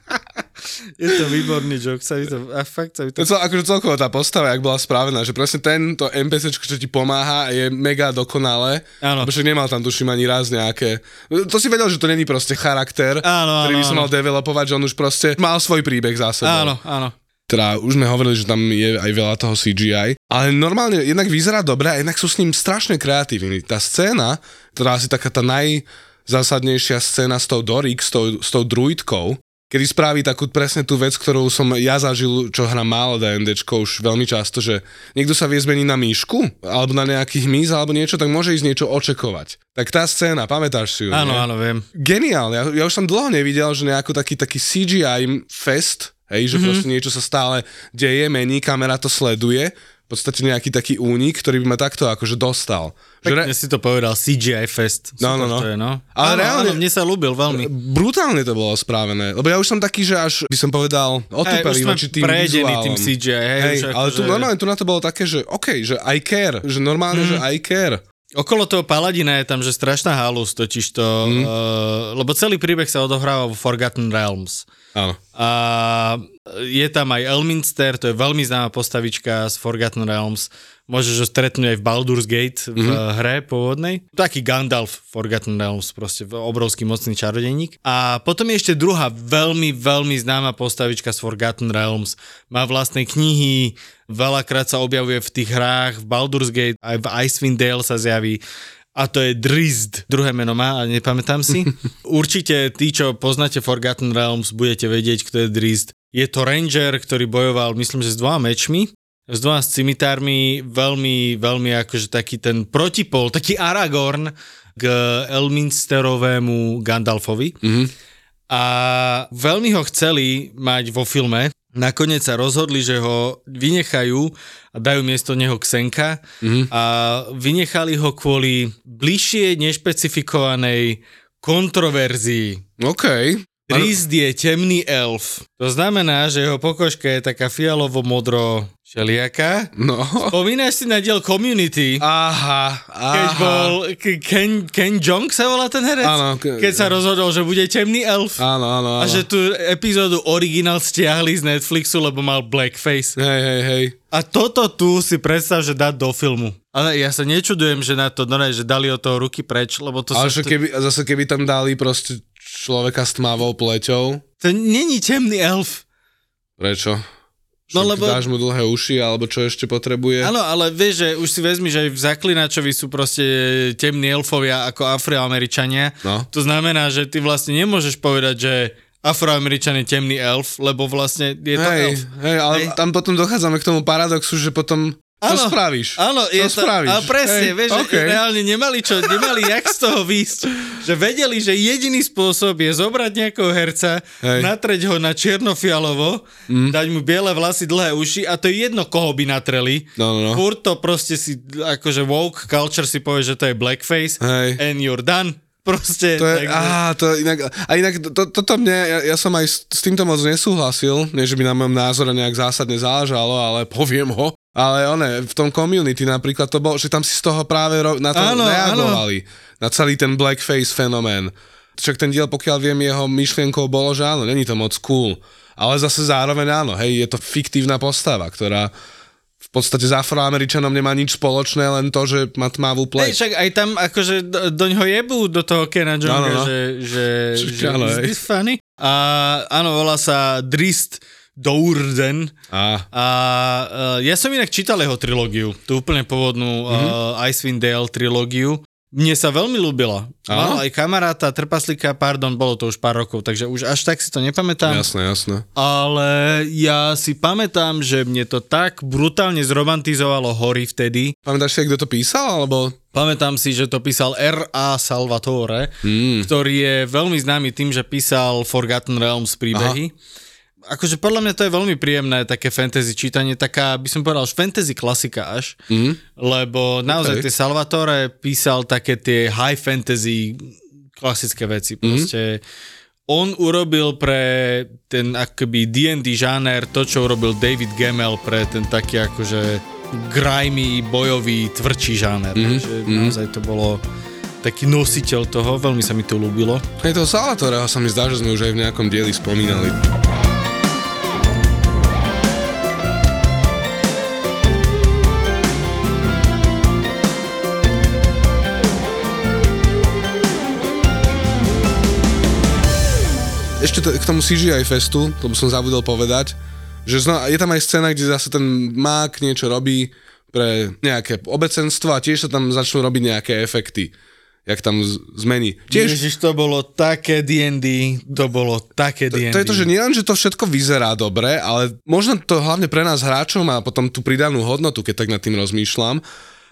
Je to výborný joke, sa mi to, a fakt sa mi To to... akože celkovo tá postava, jak bola spravená, že presne tento NPC, čo ti pomáha, je mega dokonalé. Áno. Však nemal tam, tuším, ani raz nejaké... To si vedel, že to není proste charakter, Áno, ktorý áno, by sa áno. mal developovať, že on už proste mal svoj príbeh za sebou. Áno, áno. Teda už sme hovorili, že tam je aj veľa toho CGI, ale normálne jednak vyzerá dobre a jednak sú s ním strašne kreatívni. Tá scéna, ktorá asi taká tá najzásadnejšia scéna s tou Dorik, s tou, s tou druidkou, kedy spraví takú presne tú vec, ktorú som ja zažil, čo hrám málo D&Dčko už veľmi často, že niekto sa vie zmeniť na myšku, alebo na nejaký hmyz, alebo niečo, tak môže ísť niečo očakovať. Tak tá scéna, pamätáš si ju? Áno, nie? áno, viem. geniálne. Ja, ja už som dlho nevidel, že nejaký taký, taký CGI fest, hej, že mm-hmm. proste niečo sa stále deje, mení, kamera to sleduje, v podstate nejaký taký únik, ktorý by ma takto akože dostal. Že Pekne si to povedal, CGI Fest. No, no, no. Je, no. Ale áno, reálne- áno, mne sa ľúbil veľmi. brutálne to bolo správené, lebo ja už som taký, že až by som povedal, sme voči tým vizuálom. tým CGI, hej, Hej, ale akože- tu normálne tu na to bolo také, že OK, že I care, že normálne, mm. že I care. Okolo toho Paladina je tam, že strašná halus, totiž to, mm. uh, lebo celý príbeh sa odohráva vo Forgotten Realms. Áno. A je tam aj Elminster, to je veľmi známa postavička z Forgotten Realms. Môžeš ho stretnúť aj v Baldur's Gate v mm-hmm. hre pôvodnej. Taký Gandalf Forgotten Realms, proste obrovský mocný čarodejník. A potom je ešte druhá veľmi, veľmi známa postavička z Forgotten Realms. Má vlastné knihy, veľakrát sa objavuje v tých hrách, v Baldur's Gate, aj v Icewind Dale sa zjaví a to je Drizzt. Druhé meno má, ale nepamätám si. *laughs* Určite tí, čo poznáte Forgotten Realms, budete vedieť, kto je Drizzt. Je to ranger, ktorý bojoval, myslím, že s dvoma mečmi, s dvoma cimitármi, veľmi, veľmi akože taký ten protipol, taký Aragorn k Elminsterovému Gandalfovi. Mhm. A veľmi ho chceli mať vo filme, nakoniec sa rozhodli, že ho vynechajú a dajú miesto neho Ksenka Mhm. a vynechali ho kvôli bližšie nešpecifikovanej kontroverzii. OK. Drizzt je temný elf. To znamená, že jeho pokožka je taká fialovo-modro šeliaká. No. Spomínaš si na diel Community? Aha, aha. Keď bol K- Ken, Ken Jong sa volá ten herec? Áno, ke- Keď sa rozhodol, že bude temný elf. Áno, áno, áno. A že tú epizódu originál stiahli z Netflixu, lebo mal blackface. Hej, hej, hej. A toto tu si predstav, že dať do filmu. Ale ja sa nečudujem, že na to, no ne, že dali od toho ruky preč, lebo to Ale sa... že keby, zase keby tam dali proste človeka s tmavou pleťou, To není temný elf. prečo? No lebo- Dáš mu dlhé uši, alebo čo ešte potrebuje? Áno, ale vieš, že už si vezmi, že aj v Zaklinačovi sú proste temní elfovia ako afroameričania. No. To znamená, že ty vlastne nemôžeš povedať, že afroameričan je temný elf, lebo vlastne je to Hej, elf. hej, ale Hej. tam potom dochádzame k tomu paradoxu, že potom čo Áno, spravíš? Áno, je to, spravíš? ale presne, Hej, vieš, okay. že reálne nemali čo, nemali jak z toho výsť. Že vedeli, že jediný spôsob je zobrať nejakého herca, Hej. natreť ho na čierno-fialovo, mm. dať mu biele vlasy, dlhé uši a to je jedno, koho by natreli. No, no, no. Furt to proste si, akože woke culture si povie, že to je blackface Hej. and you're done. Proste. To je, takže- á, to inak, a inak to, toto mne, ja, ja som aj s, s týmto moc nesúhlasil, nie že by na mojom názore nejak zásadne záležalo, ale poviem ho. Ale one, v tom community napríklad to bolo, že tam si z toho práve ro- na to Áno, reagovali. Na celý ten blackface fenomén. Však ten diel, pokiaľ viem, jeho myšlienkou bolo, že áno, není to moc cool. Ale zase zároveň áno, hej, je to fiktívna postava, ktorá v podstate s afroameričanom nemá nič spoločné, len to, že má tmavú Hej, pleť. však aj tam akože do, doňho jebú do toho Kena Jonga, No, no, no. že, že, Čiže že áno, hej. funny? A áno, volá sa Drist Dourden Á, a uh, ja som inak čítal jeho trilógiu, tú úplne pôvodnú Mhm. uh, Icewind Dale trilógiu. Mne sa veľmi ľúbila. Mal aj kamaráta, trpaslíka, pardon, bolo to už pár rokov, takže už až tak si to nepamätám. jasné, jasné. Ale ja si pamätám, že mne to tak brutálne zromantizovalo hory vtedy, Pamätáš si, kto to písal, alebo... Pamätám si, že to písal R.A. Salvatore, mm. ktorý je veľmi známy tým, že písal Forgotten Realms príbehy. Aha. Akože podľa mňa to je veľmi príjemné také fantasy čítanie, taká by som povedal, fantasy klasika až, mm. lebo naozaj Okay. tie Salvatore písal také tie high fantasy klasické veci. Proste on urobil pre ten akoby D&D žáner to, čo urobil David Gemmel pre ten taký akože grimy, bojový, tvrdší žáner. Mm-hmm. Že naozaj to bolo taký nositeľ toho, veľmi sa mi to ľúbilo. Hej, toho Salatoreho sa mi zdá, že sme už aj v nejakom dieli spomínali. Ešte to, k tomu CGI festu, to by som zabudol povedať, že zna, je tam aj scéna, kde zase ten mák niečo robí pre nejaké obecenstvo a tiež sa tam začnú robiť nejaké efekty jak tam z- zmení. Tiež, Ježiš, to bolo také D&D, to bolo také D&D. to je to, že nielen, že to všetko vyzerá dobre, ale možno to hlavne pre nás hráčov má potom tú pridanú hodnotu, keď tak nad tým rozmýšľam.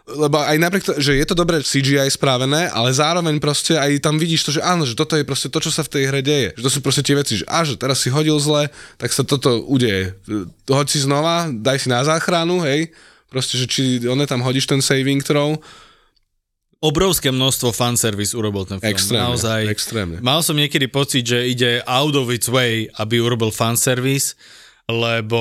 Lebo aj napriek to, že je to dobre CGI spravené, ale zároveň proste aj tam vidíš to, že áno, že toto je proste to, čo sa v tej hre deje. Že to sú proste tie veci, že a že teraz si hodil zle, tak sa toto udeje. Hoď si znova, daj si na záchranu, hej. Proste, že či one tam hodíš ten saving throw, Obrovské množstvo fanservice urobil ten film. extrémne, Naozaj. extrémne. Mal som niekedy pocit, že ide out of its way, aby urobil fanservice, lebo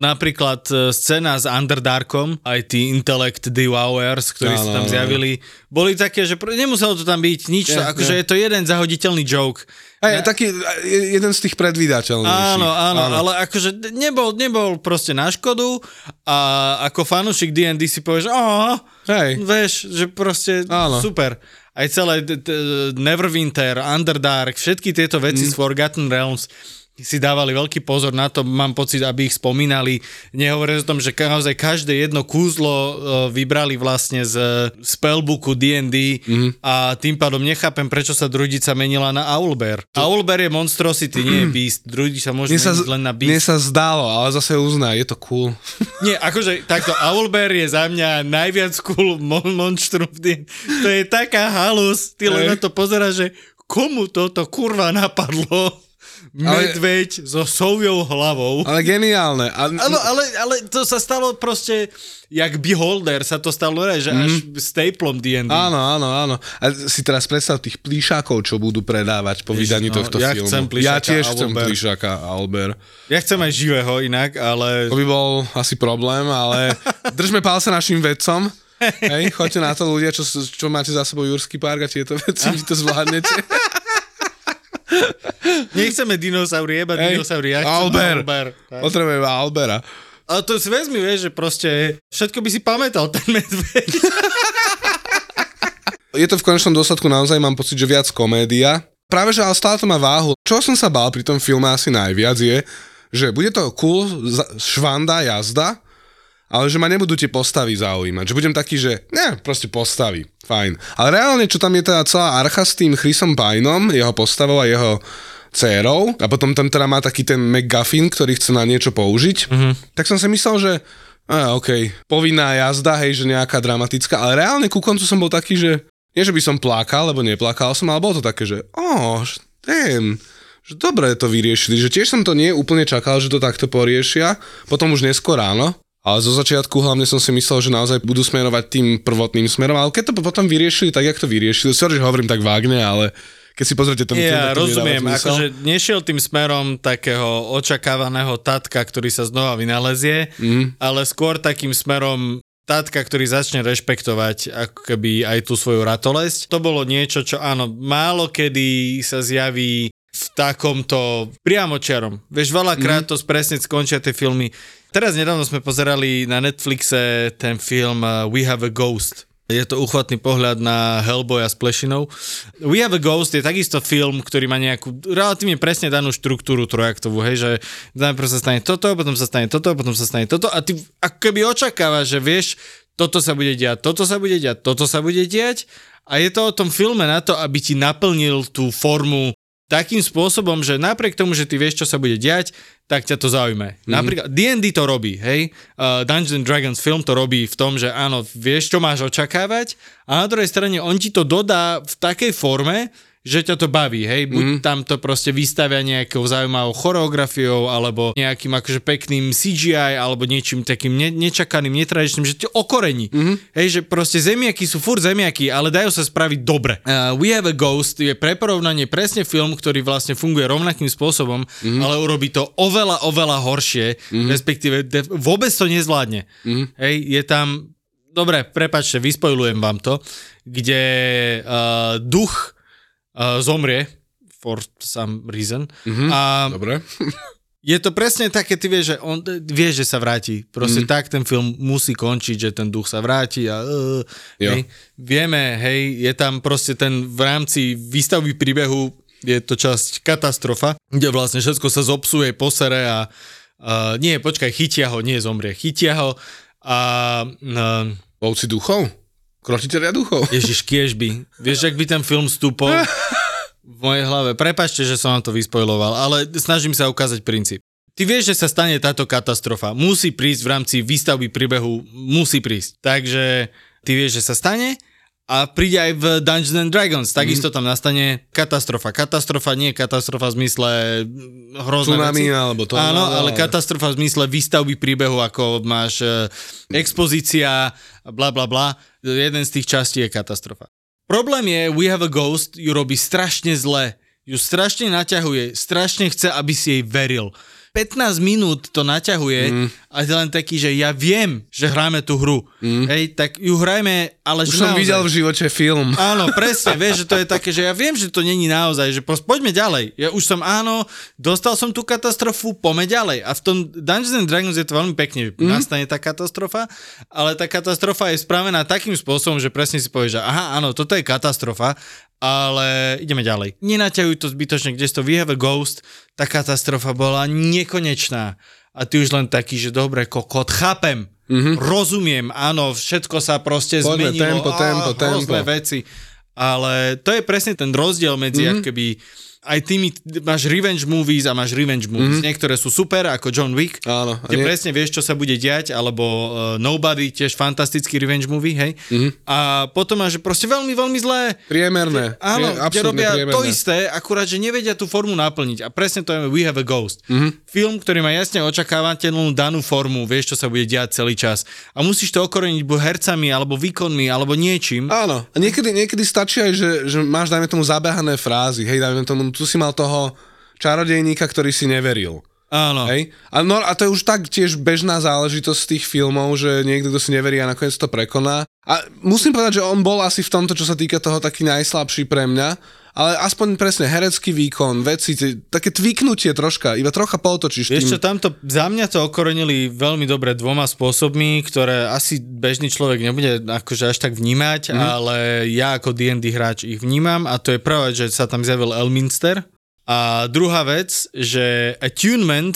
napríklad e, scéna s Underdarkom, aj tí Intellect Devours, ktorí Áno, sa tam áno, zjavili, boli také, že nemuselo to tam byť nič, Nie, akože nie. je to jeden zahoditeľný joke. Hej, taký je- jeden z tých predvídateľnejších. Áno, áno, ale akože nebol, nebol proste na škodu a ako fanúšik D&D si povieš, oh, Hej. vieš, že proste Áno. super. Aj celé Neverwinter, Underdark, všetky tieto veci mm. z Forgotten Realms si dávali veľký pozor na to, mám pocit, aby ich spomínali. Nehovorím o tom, že naozaj každé jedno kúzlo e, vybrali vlastne z spellbooku D&D Mhm. a tým pádom nechápem, prečo sa druidica menila na Owlbear. Owlbear je monstrosity, nie je beast. Druidica môže Mne sa, meniť len na mne beast. sa zdalo, ale zase uzná, je to cool. *laughs* Nie, akože takto, Owlbear je za mňa najviac cool mon- monštrum. To je taká halus, ty len na to pozeráš, že komu toto kurva napadlo? Ale- Medveď so soviou hlavou. Ale geniálne. A, Áno, ale, ale to sa stalo proste, jak Beholder sa to stalo, že až staplom D&D. Áno, áno, áno. A si teraz predstav tých plíšákov, čo budú predávať po vydaní no, tohto ja filmu. chcem plíšaka ja tiež chcem Owlbear. plíšaka Albert. Ja chcem aj živého inak, ale... To by bol asi problém, ale *laughs* držme palce našim vedcom. *laughs* Hej, choďte na to ľudia, čo, čo máte za sebou Jurský park a tieto veci, vy to zvládnete. *laughs* Nechceme dinosaury, jeba Hej. dinosaury. Ja Albert. Albert. Potrebujeme Albera. Ale to si vezmi, vieš, že proste všetko by si pamätal ten medveď. *laughs* Je to v konečnom dôsledku naozaj, mám pocit, že viac komédia. Práve, že ale stále to má váhu. Čo som sa bál pri tom filme asi najviac je, že bude to cool, švanda, jazda, ale že ma nebudú tie postavy zaujímať. Že budem taký, že ne, proste postavy, fajn. Ale reálne, čo tam je teda celá archa s tým Chrisom Pineom, jeho postavou a jeho dcérou, a potom tam teda má taký ten McGuffin, ktorý chce na niečo použiť, mm-hmm. tak som si myslel, že a, OK, povinná jazda, hej, že nejaká dramatická, ale reálne ku koncu som bol taký, že nie, že by som plakal, lebo neplakal som, ale bolo to také, že oh, damn, že dobre to vyriešili, že tiež som to nie úplne čakal, že to takto poriešia, potom už neskôr ráno, ale zo začiatku hlavne som si myslel, že naozaj budú smerovať tým prvotným smerom, ale keď to potom vyriešili tak, jak to vyriešili, sorry, že hovorím tak vágne, ale keď si pozrite ten Ja to mi dáva rozumiem, akože nešiel tým smerom takého očakávaného tatka, ktorý sa znova vynalezie, Mhm. ale skôr takým smerom tatka, ktorý začne rešpektovať ako keby aj tú svoju ratolesť. To bolo niečo, čo áno, málo kedy sa zjaví takomto priamočiarom. Vieš, veľakrát to presne skončia tie filmy. Teraz nedávno sme pozerali na Netflixe ten film uh, We Have a Ghost. Je to uchvatný pohľad na Hellboya s plešinou. We Have a Ghost je takisto film, ktorý má nejakú relatívne presne danú štruktúru trojaktovú, hej, že najprv sa stane toto, potom sa stane toto, potom sa stane toto a ty ako keby očakávaš, že vieš, toto sa bude diať, toto sa bude diať, toto sa bude diať a je to o tom filme na to, aby ti naplnil tú formu takým spôsobom, že napriek tomu, že ty vieš, čo sa bude diať, tak ťa to zaujme. Mm-hmm. Napríklad D&D to robí, hej? Uh, Dungeons Dragons film to robí v tom, že áno, vieš, čo máš očakávať a na druhej strane on ti to dodá v takej forme, že ťa to baví, hej, buď mm. tam to proste vystavia nejakou zaujímavou choreografiou, alebo nejakým akože pekným CGI, alebo niečím takým ne- nečakaným, netradičným, že ťa okorení. Mm-hmm. Hej, že proste zemiaky sú furt zemiaky, ale dajú sa spraviť dobre. Uh, We Have a Ghost je pre porovnanie presne film, ktorý vlastne funguje rovnakým spôsobom, mm-hmm. ale urobí to oveľa, oveľa horšie, mm-hmm. respektíve de- vôbec to nezvládne. Mm-hmm. Hej, je tam, dobre, prepačte, vyspojlujem vám to, kde uh, duch uh, zomrie for some reason. Mhm, A Dobre. *laughs* je to presne také, ty vieš, že on vie, že sa vráti. Proste mm. tak ten film musí končiť, že ten duch sa vráti a uh, hej, vieme, hej, je tam proste ten v rámci výstavby príbehu je to časť katastrofa, kde vlastne všetko sa zopsuje, posere a uh, nie, počkaj, chytia ho, nie zomrie, chytia ho a uh, Lovci duchov? Krotiteľia duchov? *laughs* Ježiš, kiežby. Vieš, ak by ten film stúpol v mojej hlave. Prepačte, že som vám to vyspojloval, ale snažím sa ukázať princíp. Ty vieš, že sa stane táto katastrofa. Musí prísť v rámci výstavby príbehu, musí prísť. Takže ty vieš, že sa stane a príde aj v Dungeons and Dragons. Takisto tam nastane katastrofa. Katastrofa nie katastrofa v zmysle mm, hrozné Tsunami veci. alebo to. Áno, ale katastrofa v zmysle výstavby príbehu, ako máš e, expozícia, bla bla bla. Jeden z tých častí je katastrofa. Problém je, We Have a Ghost ju robí strašne zle. Ju strašne naťahuje, strašne chce, aby si jej veril. 15 minút to naťahuje mm. a je len taký, že ja viem, že hráme tú hru. Mm. Hej, tak ju hrajme, ale Už že som naozaj. videl v živote film. Áno, presne, vieš, že to je také, že ja viem, že to není naozaj, že proste poďme ďalej. Ja už som, áno, dostal som tú katastrofu, poďme ďalej. A v tom Dungeons and Dragons je to veľmi pekne, mm. nastane tá katastrofa, ale tá katastrofa je spravená takým spôsobom, že presne si povieš, že aha, áno, toto je katastrofa, ale ideme ďalej. Nenaťahuj to zbytočne, kde to We Have a Ghost, tá katastrofa bola nekonečná. A ty už len taký, že dobre, kokot, chápem, mm-hmm. rozumiem, áno, všetko sa proste Poďme, zmenilo. tempo, tempo, á, hrozné tempo. veci. Ale to je presne ten rozdiel medzi mm-hmm. keby aj tými, máš revenge movies a máš revenge movies. Mm-hmm. Niektoré sú super, ako John Wick, Áno, kde nie- presne vieš, čo sa bude diať, alebo uh, Nobody, tiež fantastický revenge movie, hej. Mm-hmm. A potom máš proste veľmi, veľmi zlé. Priemerné. Áno, Prie- kde robia priemerné. to isté, akurát, že nevedia tú formu naplniť. A presne to je We Have a Ghost. Mhm. Mm-hmm. Film, ktorý má jasne očakávateľnú danú formu, vieš, čo sa bude diať celý čas. A musíš to okoreniť buď hercami, alebo výkonmi, alebo niečím. Áno. A niekedy, niekedy stačí aj, že, že máš, dajme tomu, zabehané frázy. Hej, dajme tomu, tu si mal toho čarodejníka, ktorý si neveril. Áno. Hej? A, no, a to je už tak tiež bežná záležitosť tých filmov, že niekto, kto si neverí a nakoniec to prekoná. A musím povedať, že on bol asi v tomto, čo sa týka toho, taký najslabší pre mňa, ale aspoň presne herecký výkon, veci, také tvyknutie troška, iba trocha pootočíš Vieš tým. čo, tamto, za mňa to okorenili veľmi dobre dvoma spôsobmi, ktoré asi bežný človek nebude akože až tak vnímať, mm. ale ja ako D&D hráč ich vnímam a to je vec, že sa tam zjavil Elminster a druhá vec, že attunement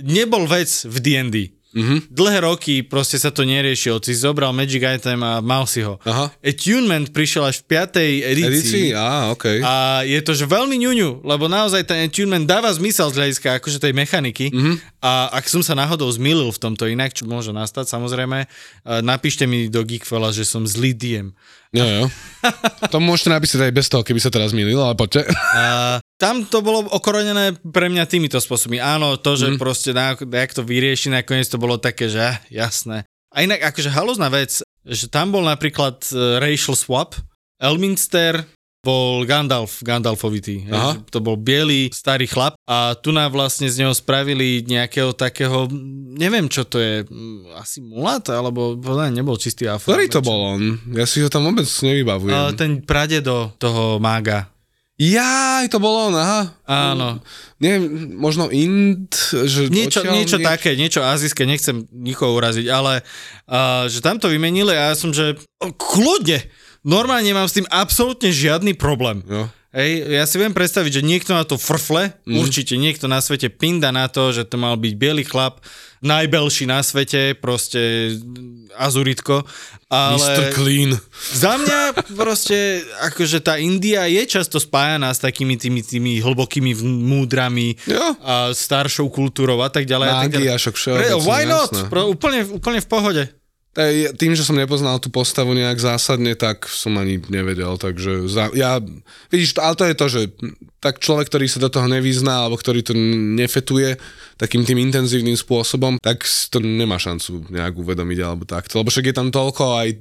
nebol vec v D&D. Mhm. Dlhé roky proste sa to neriešilo. Si zobral Magic Item a mal si ho. Aha. Attunement prišiel až v 5. edícii. Edícii? Á, okej. A je to že veľmi ňuňu, lebo naozaj ten attunement dáva zmysel z hľadiska akože tej mechaniky. Mhm. Mm-hmm. A ak som sa náhodou zmýlil v tomto inak, čo môže nastať samozrejme, eh, napíšte mi do Geekfella, že som zlý DM. Jo, jo. *laughs* To môžete napísať aj bez toho, keby sa teraz milil, ale poďte. A tam to bolo okorenené pre mňa týmito spôsobmi. Áno, to, že mm. proste na, jak to vyrieši, nakoniec to bolo také, že ah, jasné. A inak akože halozná vec, že tam bol napríklad eh, racial swap, Elminster bol Gandalf, Gandalfovitý. Aha. To bol biely starý chlap a tu nám vlastne z neho spravili nejakého takého, neviem čo to je, mm, asi mulat, alebo ne, nebol čistý afro. Ktorý to bol on? Ja si ho tam vôbec nevybavujem. Uh, ten pradedo toho mága. Jaj, to bol on, aha. Áno. Neviem, možno Int, že Niečo, odtiaľ niečo nie- také, niečo azijské, nechcem nikoho uraziť, ale uh, že tam to vymenili a ja som, že kľudne, normálne nemám s tým absolútne žiadny problém. Jo. Hej, ja si viem predstaviť, že niekto na to frfle, mm. určite niekto na svete pinda na to, že to mal byť biely chlap, najbelší na svete, proste azuritko, ale... Mr. Clean. Za mňa proste, akože tá India je často spájaná s takými tými, tými hlbokými múdrami Jo. a staršou kultúrou a tak ďalej. a tak Mágia, ďalej. však všeobecne, Why not? jasné. Pro, úplne, úplne v pohode. Tým, že som nepoznal tú postavu nejak zásadne, tak som ani nevedel, takže za, ja, vidíš, ale to je to, že tak človek, ktorý sa do toho nevyzná, alebo ktorý to nefetuje takým tým intenzívnym spôsobom, tak to nemá šancu nejak uvedomiť alebo takto, lebo však je tam toľko aj e,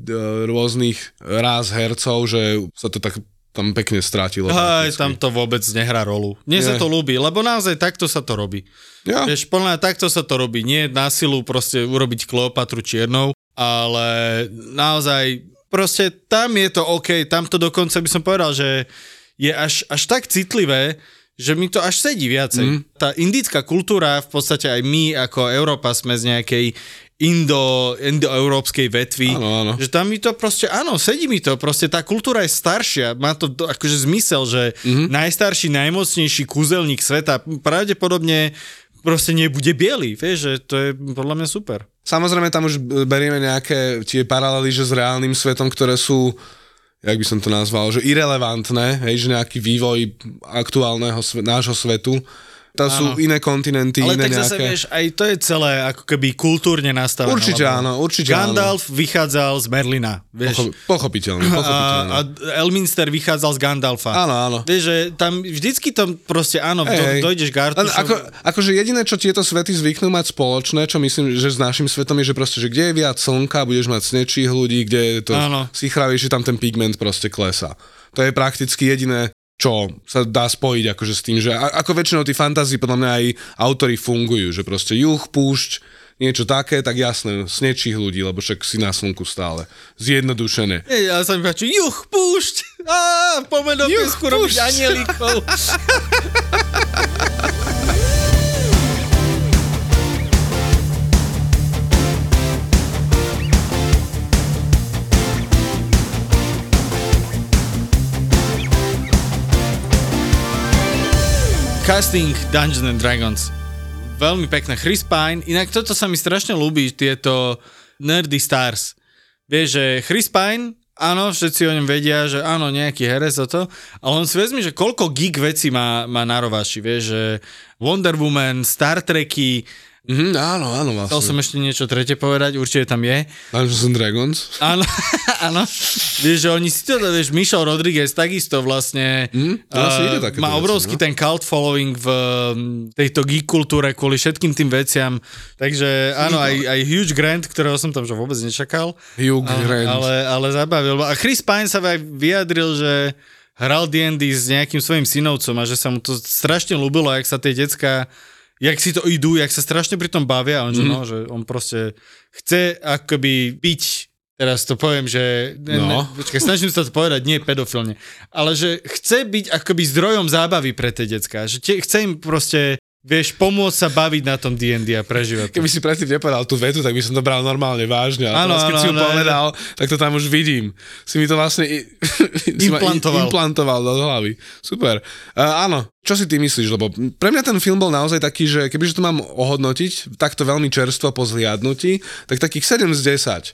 rôznych ráz hercov, že sa to tak tam pekne strátilo. Aj, tam to vôbec nehrá rolu. Mne sa to ľúbi, lebo naozaj takto sa to robí. Ja. Vieš, mňa takto sa to robí. Nie na silu proste urobiť Kleopatru čiernou, ale naozaj proste tam je to OK, tam to dokonca by som povedal, že je až, až tak citlivé, že mi to až sedí viacej. Mm. Tá indická kultúra, v podstate aj my ako Európa sme z nejakej indo, indoeurópskej vetvy, Áno, áno. že tam mi to proste, áno, sedí mi to, proste tá kultúra je staršia, má to akože zmysel, že mm-hmm. najstarší, najmocnejší kúzelník sveta pravdepodobne proste nebude biely, vieš, že to je podľa mňa super. Samozrejme, tam už berieme nejaké tie paralely, že s reálnym svetom, ktoré sú jak by som to nazval, že irrelevantné, hej, že nejaký vývoj aktuálneho nášho svetu. To sú iné kontinenty, Ale iné tak zase, nejaké... vieš, aj to je celé ako keby kultúrne nastavené. Určite áno, určite Gandalf vychádzal z Merlina, vieš. Pocho- pochopiteľne, pochopiteľne. A, a Elminster vychádzal z Gandalfa. Áno, áno. Vieš, že tam vždycky to proste, áno, Hej, do, dojdeš k Artušovi. Ako, akože jediné, čo tieto svety zvyknú mať spoločné, čo myslím, že s našim svetom je, že proste, že kde je viac slnka, budeš mať snečích ľudí, kde je to Áno. sichravejšie, tam ten pigment proste klesá. To je prakticky jediné, čo sa dá spojiť akože s tým, že a- ako väčšinou tí fantázii podľa mňa aj autory fungujú, že proste juh, púšť, niečo také, tak jasné, snečích ľudí, lebo však si na slnku stále. Zjednodušené. Nie, ja sa mi páči, juch, púšť! Á, po medopiesku robiť anielíkov. *laughs* Casting Dungeons and Dragons. Veľmi pekné. Chris Pine. Inak toto sa mi strašne ľúbi, tieto nerdy stars. Vieš, že Chris Pine, áno, všetci o ňom vedia, že áno, nejaký herec o to, ale on si vezmi, že koľko geek vecí má, má na rováši, vieš, že Wonder Woman, Star Treky, Mhm, áno, áno, chcel vlastne. som ešte niečo tretie povedať, určite tam je. Dungeons and Dragons. Áno, *laughs* áno. Vieš, že oni si to, vieš, Michel Rodriguez takisto vlastne eh, ide takéto má veci, obrovský no. ten cult following v mm, tejto geek kultúre kvôli všetkým tým veciam. Takže áno, aj, aj Hugh Grant, ktorého som tam že vôbec nečakal. Hugh A- Grant. Ale, ale zabavil. A Chris Pine sa aj vyjadril, že hral D&D s nejakým svojim synovcom a že sa mu to strašne ľúbilo, jak sa tie decka jak si to idú, jak sa strašne pri tom bavia. On, mm. že no, že on proste chce akoby byť teraz to poviem, že... Ne, No. ne, počkaj, snažím sa to povedať, nie pedofilne. Ale že chce byť akoby zdrojom zábavy pre tie decka. Že tie, chce im proste, vieš, pomôcť sa baviť na tom D&D a prežívať. Keby si predtým nepovedal tú vetu, tak by som to bral normálne vážne. A Áno, teraz, keď áno, si ju povedal, tak to tam už vidím. Si mi to vlastne i- *laughs* Implantoval. implantoval do hlavy. Super. Uh, áno, čo si ty myslíš? Lebo pre mňa ten film bol naozaj taký, že kebyže to mám ohodnotiť takto veľmi čerstvo po zliadnutí, tak takých 7 z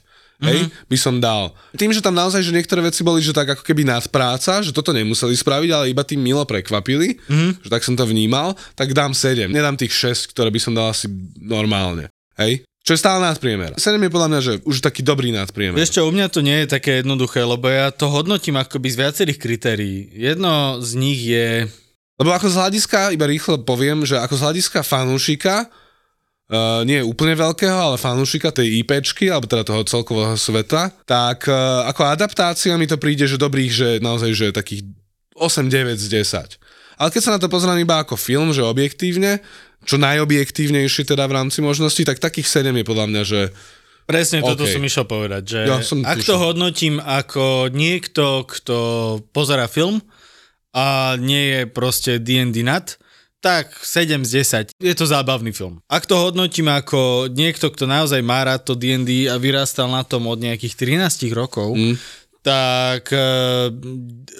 10. Hej, Mhm. by som dal. Tým, že tam naozaj, že niektoré veci boli, že tak ako keby nadpráca, že toto nemuseli spraviť, ale iba tým milo prekvapili, Mhm. že tak som to vnímal, tak dám 7. Nedám tých 6, ktoré by som dal asi normálne. Hej? Čo je stále nadpriemer. 7 je podľa mňa, že už taký dobrý nadpriemer. Vieš čo, u mňa to nie je také jednoduché, lebo ja to hodnotím akoby z viacerých kritérií. Jedno z nich je... Lebo ako z hľadiska, iba rýchlo poviem, že ako z hľadiska fanúšika, uh, nie úplne veľkého, ale fanúšika tej IPčky, alebo teda toho celkového sveta, tak uh, ako adaptácia mi to príde, že dobrých, že naozaj, že takých 8-9 z 10. Ale keď sa na to pozerám iba ako film, že objektívne, čo najobjektívnejšie teda v rámci možností, tak takých 7 je podľa mňa, že Presne toto OK. som išiel povedať, že Ja som ak tušil. to hodnotím ako niekto, kto pozera film a nie je proste D&D nad, tak 7 z 10. Je to zábavný film. Ak to hodnotím ako niekto, kto naozaj má rád to D&D a vyrastal na tom od nejakých 13 rokov, Mm. tak e,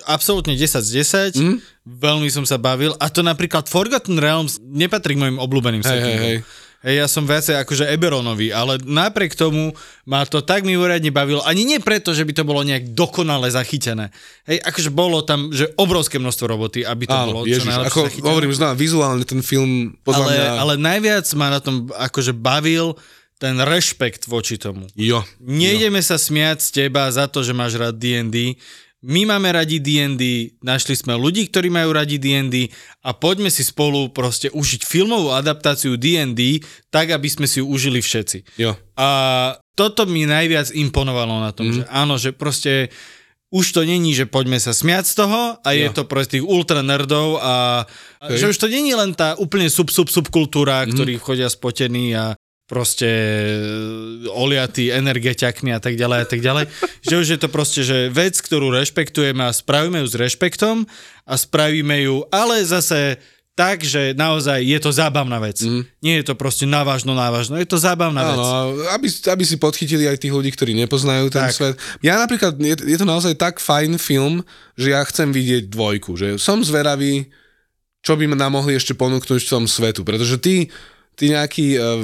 absolútne 10 z 10. Mm. Veľmi som sa bavil. A to napríklad Forgotten Realms nepatrí k mojim obľúbeným hej, settingom. hej. Hej, ja som viacej akože Eberonový, ale napriek tomu ma to tak mimoriadne bavilo. Ani nie preto, že by to bolo nejak dokonale zachytené. Hej, akože bolo tam, že obrovské množstvo roboty, aby to bolo Áno, čo ježiš, najlepšie ako zachytené. hovorím, znám, vizuálne ten film podľa ale, mňa... ale najviac ma na tom akože bavil ten rešpekt voči tomu. Jo. Nejdeme sa smiať z teba za to, že máš rád D&D. My máme radi D&D, našli sme ľudí, ktorí majú radi D&D a poďme si spolu proste užiť filmovú adaptáciu D&D tak, aby sme si ju užili všetci. Jo. A toto mi najviac imponovalo na tom, mm. že áno, že proste už to není, že poďme sa smiať z toho a je Jo. to proste tých ultra nerdov a Hej. že už to není len tá úplne sub sub subkultúra, mm. ktorí chodia spotení a proste e, oliatí energetiakmi a tak ďalej a tak ďalej. že už je to proste, že vec, ktorú rešpektujeme a spravíme ju s rešpektom a spravíme ju, ale zase tak, že naozaj je to zábavná vec. Mm. Nie je to proste návažno, návažno, je to zábavná vec. Áno, aby, aby si podchytili aj tých ľudí, ktorí nepoznajú ten Tak. svet. Ja napríklad, je, je to naozaj tak fajn film, že ja chcem vidieť dvojku, že som zveravý, čo by nám mohli ešte ponúknuť v tom svetu, pretože tí, tí nejakí uh,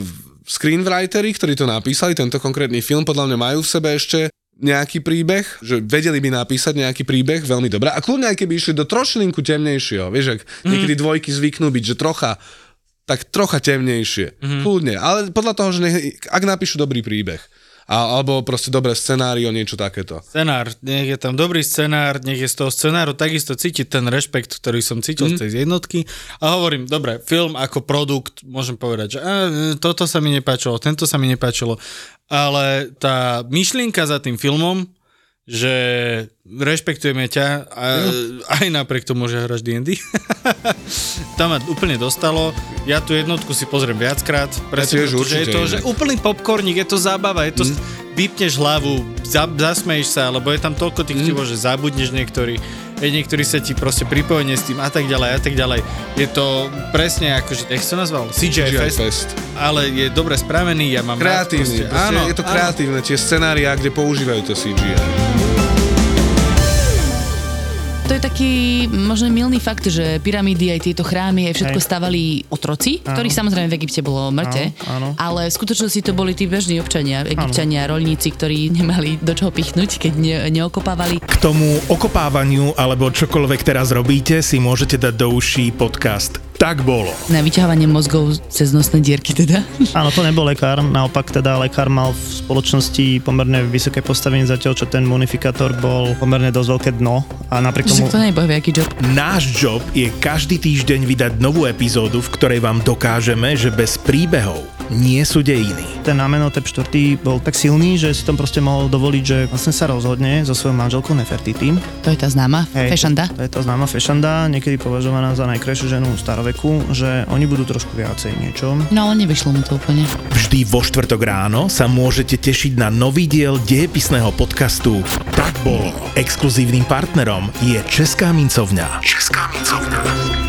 screenwriteri, ktorí to napísali, tento konkrétny film, podľa mňa majú v sebe ešte nejaký príbeh, že vedeli by napísať nejaký príbeh veľmi dobré. A kľudne aj keby išli do trošilinku temnejšieho, vieš, ak niekedy dvojky zvyknú byť, že trocha tak trocha temnejšie. Mm-hmm. Kľudne. Ale podľa toho, že nech, ak napíšu dobrý príbeh. A, alebo proste dobré scenário, niečo takéto. Scenár, nech je tam dobrý scenár, nech je z toho scenáru takisto cítiť ten rešpekt, ktorý som cítil mm. z tej jednotky. A hovorím, dobre, film ako produkt, môžem povedať, že a, toto sa mi nepáčilo, tento sa mi nepáčilo, ale tá myšlienka za tým filmom, že rešpektujeme ťa a, aj napriek tomu, že hráš D&D. *laughs* to ma úplne dostalo. Ja tú jednotku si pozriem viackrát. Presne, tiež preto, že je to, že úplný popcorník, je to zábava, je to, mm. Vypneš hlavu, za, zasmeješ sa, lebo je tam toľko tých mm. že zabudneš niektorí, e, niektorí sa ti proste pripojenie s tým a tak ďalej a tak ďalej. Je to presne ako, že, jak to nazval? CGI, CGI Fest, Fest. ale je dobre spravený, ja mám rád Kreatívny. proste- Proste, áno, je to áno. kreatívne, tie scenária, kde používajú to CGI. To je taký možno milný fakt, že pyramídy aj tieto chrámy aj všetko Hej. stavali otroci, ktorých samozrejme v Egypte bolo mŕte, Áno, áno. ale v skutočnosti to boli tí bežní občania, egyptiania, rolníci, ktorí nemali do čoho pichnúť, keď ne, neokopávali. K tomu okopávaniu alebo čokoľvek teraz robíte si môžete dať do uší podcast Tak bolo. Na vyťahovanie mozgov cez nosné dierky teda. Áno, to nebol lekár, naopak teda lekár mal v spoločnosti pomerne vysoké postavenie, zatiaľ čo ten munifikátor bol pomerne dosť veľké dno a napriek tomu... to nebol aký job. Náš job je každý týždeň vydať novú epizódu, v ktorej vám dokážeme, že bez príbehov nie sú dejiny. Ten Amenhotep 4. bol tak silný, že si tam proste mohol dovoliť, že vlastne sa rozhodne so svojou manželkou Nefertiti. To je tá známa, Hej, fešanda. To je tá známa fešanda, niekedy považovaná za najkrajšiu ženu staroveku, že oni budú trošku viacej niečo. No ale nevyšlo mu to úplne. Vždy vo štvrtok ráno sa môžete tešiť na nový diel dejepisného podcastu Tak bolo. Exkluzívnym partnerom je Česká mincovňa. Česká mincovňa.